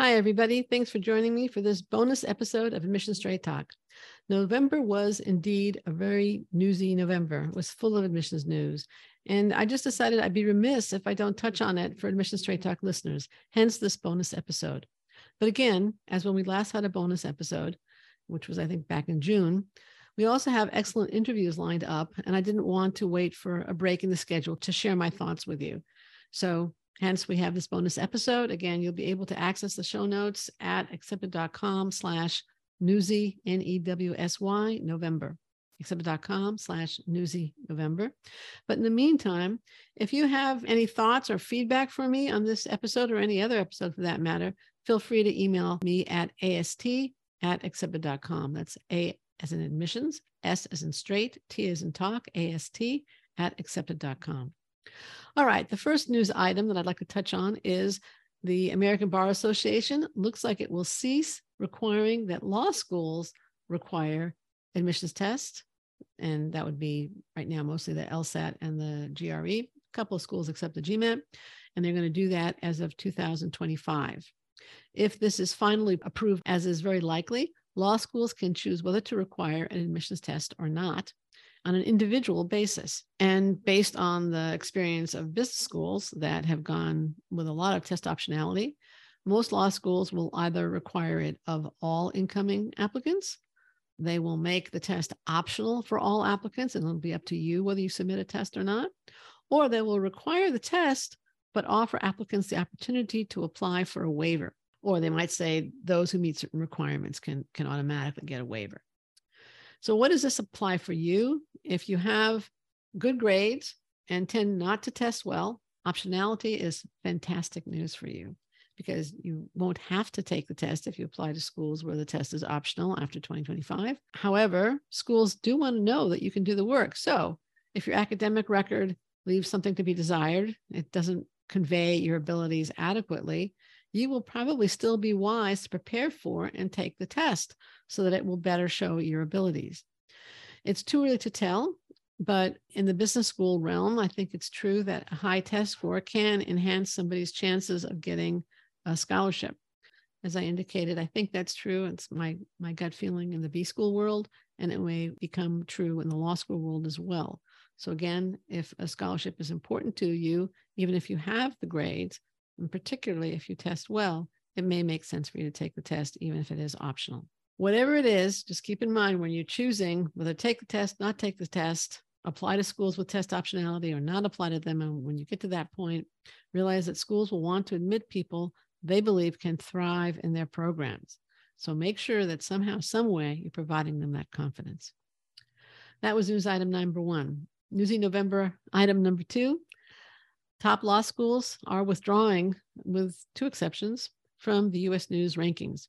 Hi, everybody. Thanks for joining me for this bonus episode of Admission Straight Talk. November was indeed a very newsy November. It was full of admissions news. And I just decided I'd be remiss if I don't touch on it for Admission Straight Talk listeners, hence this bonus episode. But again, as when we last had a bonus episode, which was, I think, back in June, we also have excellent interviews lined up, and I didn't want to wait for a break in the schedule to share my thoughts with you. So Hence, we have this bonus episode. Again, you'll be able to access the show notes at accepted.com slash newsy, N-E-W-S-Y, November, accepted.com slash newsy November. But in the meantime, if you have any thoughts or feedback for me on this episode or any other episode for that matter, feel free to email me at ast at accepted.com. That's A as in admissions, S as in straight, T as in talk, AST at accepted.com. All right, the first news item that I'd like to touch on is the American Bar Association looks like it will cease requiring that law schools require admissions tests. And that would be right now mostly the LSAT and the GRE. A couple of schools accept the GMAT, and they're going to do that as of 2025. If this is finally approved, as is very likely, law schools can choose whether to require an admissions test or not on an individual basis. And based on the experience of business schools that have gone with a lot of test optionality, most law schools will either require it of all incoming applicants. They will make the test optional for all applicants, and it'll be up to you whether you submit a test or not. Or they will require the test, but offer applicants the opportunity to apply for a waiver. Or they might say those who meet certain requirements can, can automatically get a waiver. So, what does this apply for you? If you have good grades and tend not to test well, optionality is fantastic news for you because you won't have to take the test if you apply to schools where the test is optional after 2025. However, schools do want to know that you can do the work. So, if your academic record leaves something to be desired, it doesn't convey your abilities adequately, you will probably still be wise to prepare for and take the test so that it will better show your abilities. It's too early to tell, but in the business school realm, I think it's true that a high test score can enhance somebody's chances of getting a scholarship. As I indicated, I think that's true. It's my my gut feeling in the B school world, and it may become true in the law school world as well. So again, if a scholarship is important to you, even if you have the grades, and particularly if you test well, it may make sense for you to take the test, even if it is optional. Whatever it is, just keep in mind when you're choosing whether take the test, not take the test, apply to schools with test optionality or not apply to them. And when you get to that point, realize that schools will want to admit people they believe can thrive in their programs. So make sure that somehow, some way, you're providing them that confidence. That was news item number one. Newsy November item number two Top law schools are withdrawing, with two exceptions, from the US News rankings.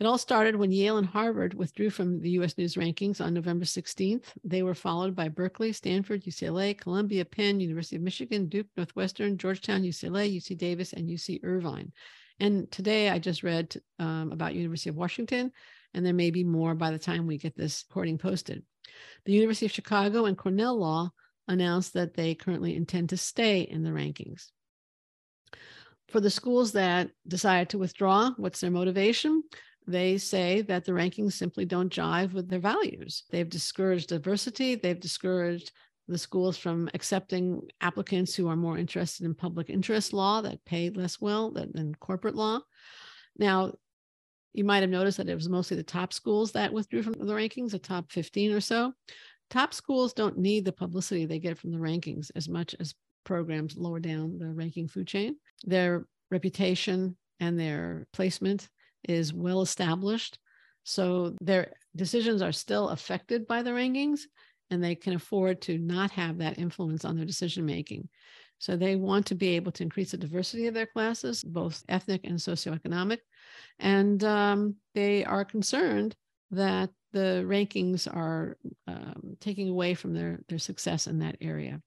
It all started when Yale and Harvard withdrew from the US News rankings on November 16th. They were followed by Berkeley, Stanford, UCLA, Columbia, Penn, University of Michigan, Duke, Northwestern, Georgetown, UCLA, UC Davis, and UC Irvine. And today I just read um, about University of Washington, and there may be more by the time we get this recording posted. The University of Chicago and Cornell Law announced that they currently intend to stay in the rankings. For the schools that decided to withdraw, what's their motivation? They say that the rankings simply don't jive with their values. They've discouraged diversity, they've discouraged the schools from accepting applicants who are more interested in public interest law that pay less well than, than corporate law. Now, you might have noticed that it was mostly the top schools that withdrew from the rankings, the top 15 or so top schools don't need the publicity they get from the rankings as much as programs lower down the ranking food chain. Their reputation and their placement is well established. So their decisions are still affected by the rankings and they can afford to not have that influence on their decision making. So they want to be able to increase the diversity of their classes, both ethnic and socioeconomic. And um, they are concerned that the rankings are um, taking away from their, their success in that area.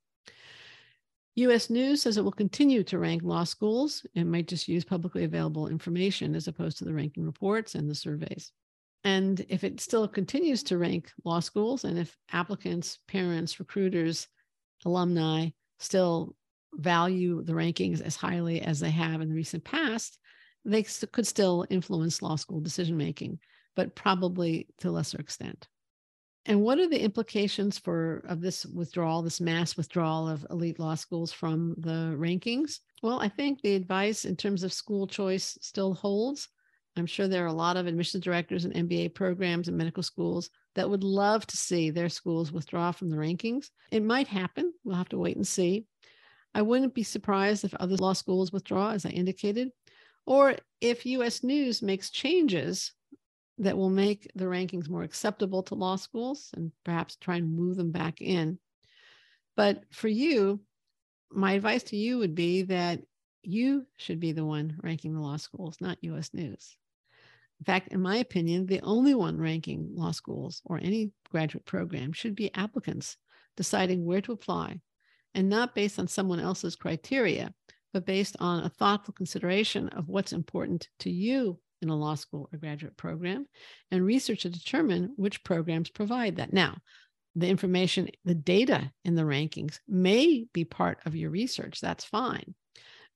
US News says it will continue to rank law schools. It might just use publicly available information as opposed to the ranking reports and the surveys. And if it still continues to rank law schools, and if applicants, parents, recruiters, alumni still value the rankings as highly as they have in the recent past, they could still influence law school decision making, but probably to a lesser extent. And what are the implications for of this withdrawal, this mass withdrawal of elite law schools from the rankings? Well, I think the advice in terms of school choice still holds. I'm sure there are a lot of admissions directors and MBA programs and medical schools that would love to see their schools withdraw from the rankings. It might happen. We'll have to wait and see. I wouldn't be surprised if other law schools withdraw, as I indicated, or if US News makes changes that will make the rankings more acceptable to law schools and perhaps try and move them back in. But for you, my advice to you would be that you should be the one ranking the law schools, not US News. In fact, in my opinion, the only one ranking law schools or any graduate program should be applicants deciding where to apply and not based on someone else's criteria, but based on a thoughtful consideration of what's important to you in a law school or graduate program and research to determine which programs provide that. Now, the information, the data in the rankings may be part of your research. That's fine.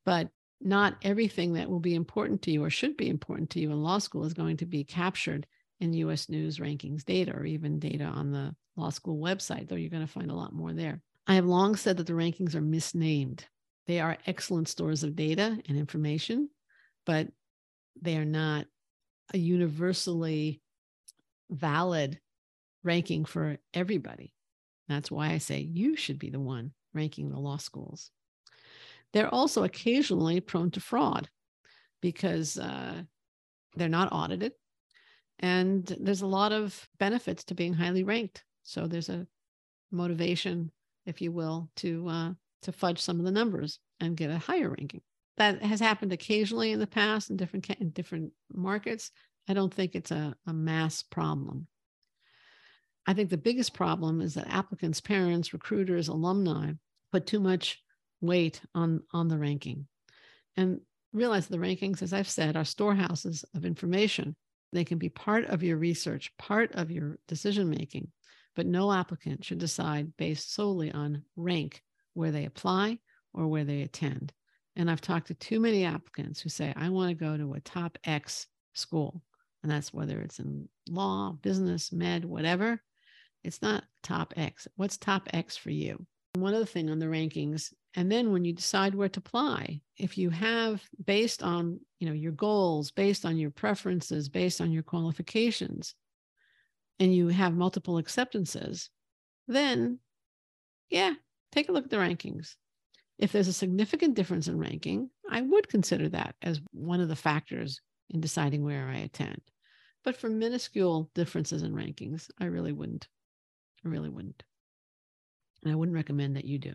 But not everything that will be important to you or should be important to you in law school is going to be captured in US News rankings data or even data on the law school website, though you're going to find a lot more there. I have long said that the rankings are misnamed. They are excellent stores of data and information, but they are not a universally valid ranking for everybody. That's why I say you should be the one ranking the law schools. They're also occasionally prone to fraud because uh, they're not audited. And there's a lot of benefits to being highly ranked. So there's a motivation, if you will, to uh, to fudge some of the numbers and get a higher ranking. That has happened occasionally in the past in different in different markets. I don't think it's a, a mass problem. I think the biggest problem is that applicants, parents, recruiters, alumni put too much weight on on the ranking and realize the rankings as i've said are storehouses of information they can be part of your research part of your decision making but no applicant should decide based solely on rank where they apply or where they attend and i've talked to too many applicants who say i want to go to a top x school and that's whether it's in law business med whatever it's not top x. What's top x for you? One other thing on the rankings and then when you decide where to apply if you have based on you know your goals based on your preferences based on your qualifications and you have multiple acceptances then yeah take a look at the rankings if there's a significant difference in ranking i would consider that as one of the factors in deciding where i attend. But for minuscule differences in rankings i really wouldn't. I really wouldn't. And I wouldn't recommend that you do.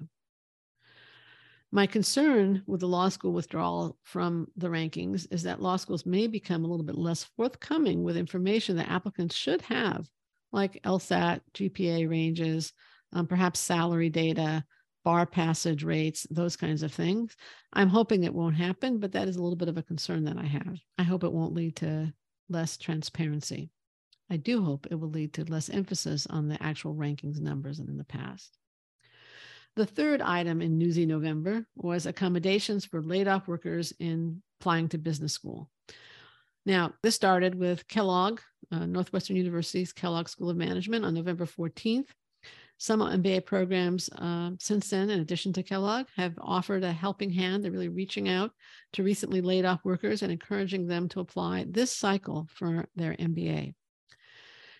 My concern with the law school withdrawal from the rankings is that law schools may become a little bit less forthcoming with information that applicants should have, like LSAT, GPA ranges, um, perhaps salary data, bar passage rates, those kinds of things. I'm hoping it won't happen, but that is a little bit of a concern that I have. I hope it won't lead to less transparency. I do hope it will lead to less emphasis on the actual rankings numbers than in the past. The third item in Newsy November was accommodations for laid off workers in applying to business school. Now, this started with Kellogg, uh, Northwestern University's Kellogg School of Management on November 14th. Some MBA programs uh, since then, in addition to Kellogg, have offered a helping hand. They're really reaching out to recently laid off workers and encouraging them to apply this cycle for their MBA.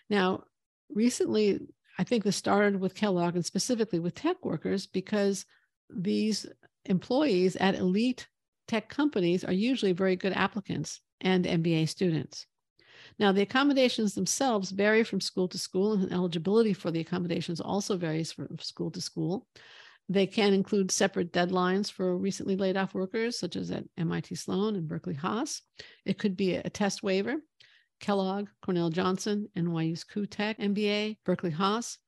Now, recently, I think this started with Kellogg and specifically with tech workers because these employees at elite tech companies are usually very good applicants and MBA students. Now, the accommodations themselves vary from school to school, and eligibility for the accommodations also varies from school to school. They can include separate deadlines for recently laid off workers, such as at MIT Sloan and Berkeley Haas. It could be a test waiver Kellogg, Cornell Johnson, NYU's Koo Tech MBA, Berkeley Haas,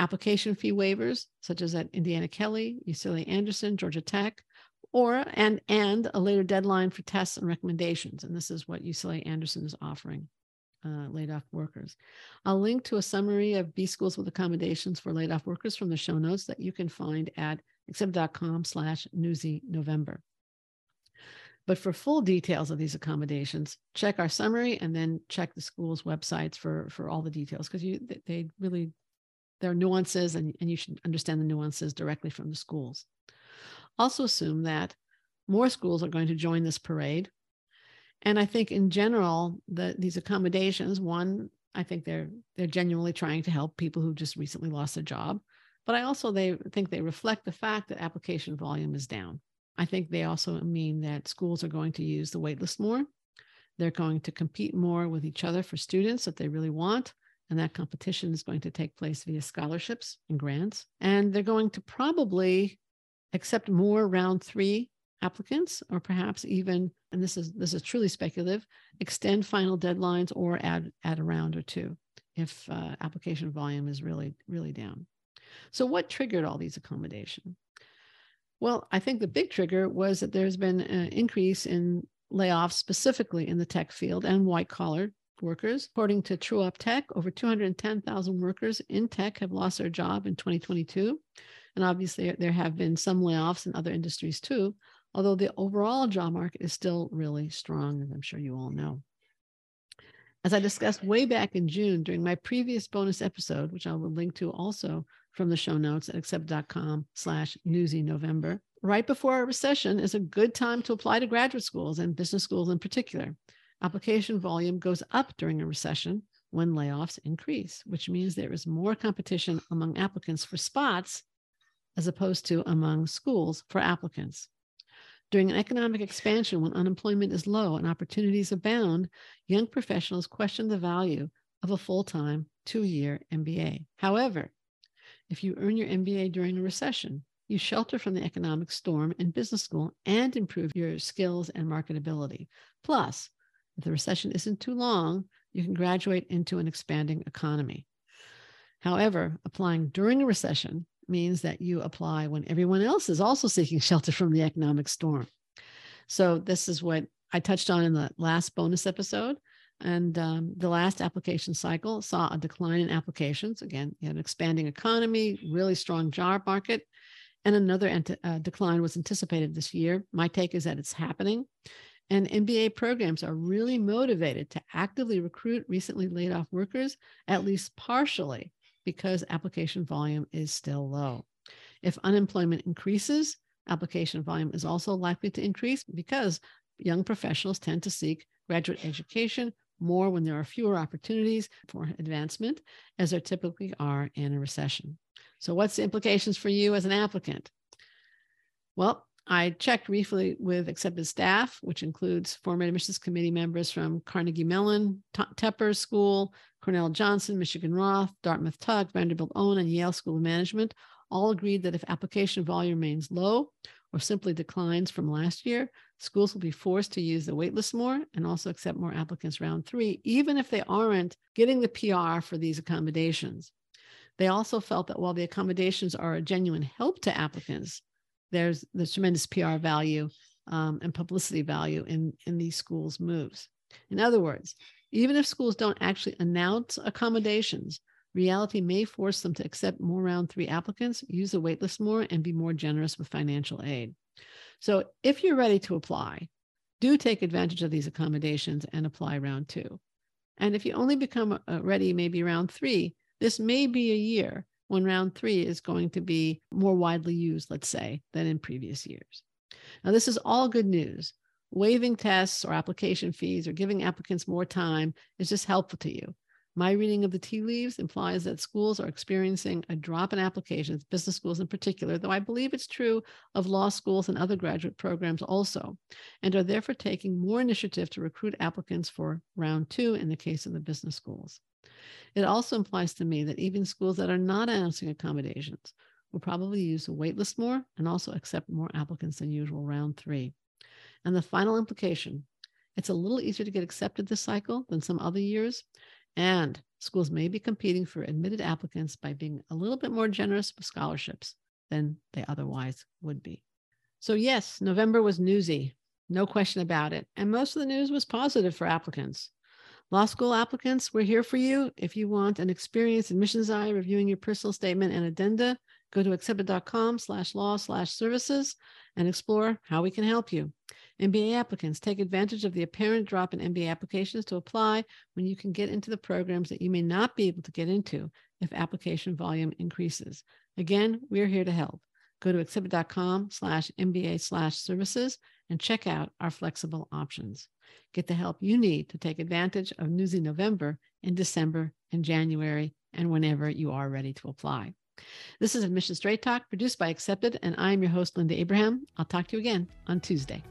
application fee waivers, such as at Indiana Kelley, UCLA Anderson, Georgia Tech, or and and a later deadline for tests and recommendations. And this is what UCLA Anderson is offering uh, laid off workers. I'll link to a summary of B schools with accommodations for laid off workers from the show notes that you can find at accept.com slash newsy November. But for full details of these accommodations, check our summary and then check the school's websites for, for all the details because you they really there are nuances and, and you should understand the nuances directly from the schools. Also assume that more schools are going to join this parade. And I think in general, that these accommodations, one, I think they're they're genuinely trying to help people who just recently lost their job. But I also they think they reflect the fact that application volume is down. I think they also mean that schools are going to use the waitlist more. They're going to compete more with each other for students that they really want. And that competition is going to take place via scholarships and grants. And they're going to probably accept more round three applicants, or perhaps even, and this is this is truly speculative, extend final deadlines or add add a round or two if uh, application volume is really really down. So, what triggered all these accommodation? Well, I think the big trigger was that there's been an increase in layoffs specifically in the tech field and white collar workers. According to TrueUp Tech, over 210,000 workers in tech have lost their job in 2022. And obviously, there have been some layoffs in other industries too, although the overall job market is still really strong, as I'm sure you all know. As I discussed way back in June during my previous bonus episode, which I will link to also from the show notes at accept.com slash newsy November. Right before a recession is a good time to apply to graduate schools and business schools in particular. Application volume goes up during a recession when layoffs increase, which means there is more competition among applicants for spots as opposed to among schools for applicants. During an economic expansion, when unemployment is low and opportunities abound, young professionals question the value of a full time two year MBA. However, if you earn your MBA during a recession, you shelter from the economic storm in business school and improve your skills and marketability. Plus, if the recession isn't too long, you can graduate into an expanding economy. However, applying during a recession means that you apply when everyone else is also seeking shelter from the economic storm. So, this is what I touched on in the last bonus episode. And um, the last application cycle saw a decline in applications. Again, you had an expanding economy, really strong job market, and another ant- uh, decline was anticipated this year. My take is that it's happening. And MBA programs are really motivated to actively recruit recently laid off workers, at least partially, because application volume is still low. If unemployment increases, application volume is also likely to increase because young professionals tend to seek graduate education more when there are fewer opportunities for advancement, as there typically are in a recession. So, what's the implications for you as an applicant? Well, I checked briefly with accepted staff, which includes former admissions committee members from Carnegie Mellon, Tepper School, Cornell Johnson, Michigan Roth, Dartmouth Tuck, Vanderbilt Owen, and Yale School of Management all agreed that if application volume remains low or simply declines from last year, schools will be forced to use the waitlist more and also accept more applicants round three, even if they aren't getting the PR for these accommodations. They also felt that while the accommodations are a genuine help to applicants, there's the tremendous PR value um, and publicity value in, in these schools' moves. In other words, even if schools don't actually announce accommodations, reality may force them to accept more round three applicants, use the waitlist more, and be more generous with financial aid. So if you're ready to apply, do take advantage of these accommodations and apply round two. And if you only become uh, ready maybe round three, this may be a year when round three is going to be more widely used, let's say, than in previous years. Now, this is all good news. Waiving tests or application fees or giving applicants more time is just helpful to you. My reading of the tea leaves implies that schools are experiencing a drop in applications, business schools in particular, though I believe it's true of law schools and other graduate programs also, and are therefore taking more initiative to recruit applicants for round two in the case of the business schools. It also implies to me that even schools that are not announcing accommodations will probably use the waitlist more and also accept more applicants than usual round three. And the final implication it's a little easier to get accepted this cycle than some other years and schools may be competing for admitted applicants by being a little bit more generous with scholarships than they otherwise would be. So, yes, November was newsy, no question about it. And most of the news was positive for applicants. Law school applicants, we're here for you. If you want an experienced admissions eye reviewing your personal statement and addenda, go to accepted.com slash law slash services and explore how we can help you. MBA applicants take advantage of the apparent drop in MBA applications to apply when you can get into the programs that you may not be able to get into if application volume increases. Again, we're here to help. Go to accepted.com slash MBA slash services and check out our flexible options. Get the help you need to take advantage of Newsy November in December and January and whenever you are ready to apply. This is Admission Straight Talk produced by Accepted, and I'm your host, Linda Abraham. I'll talk to you again on Tuesday.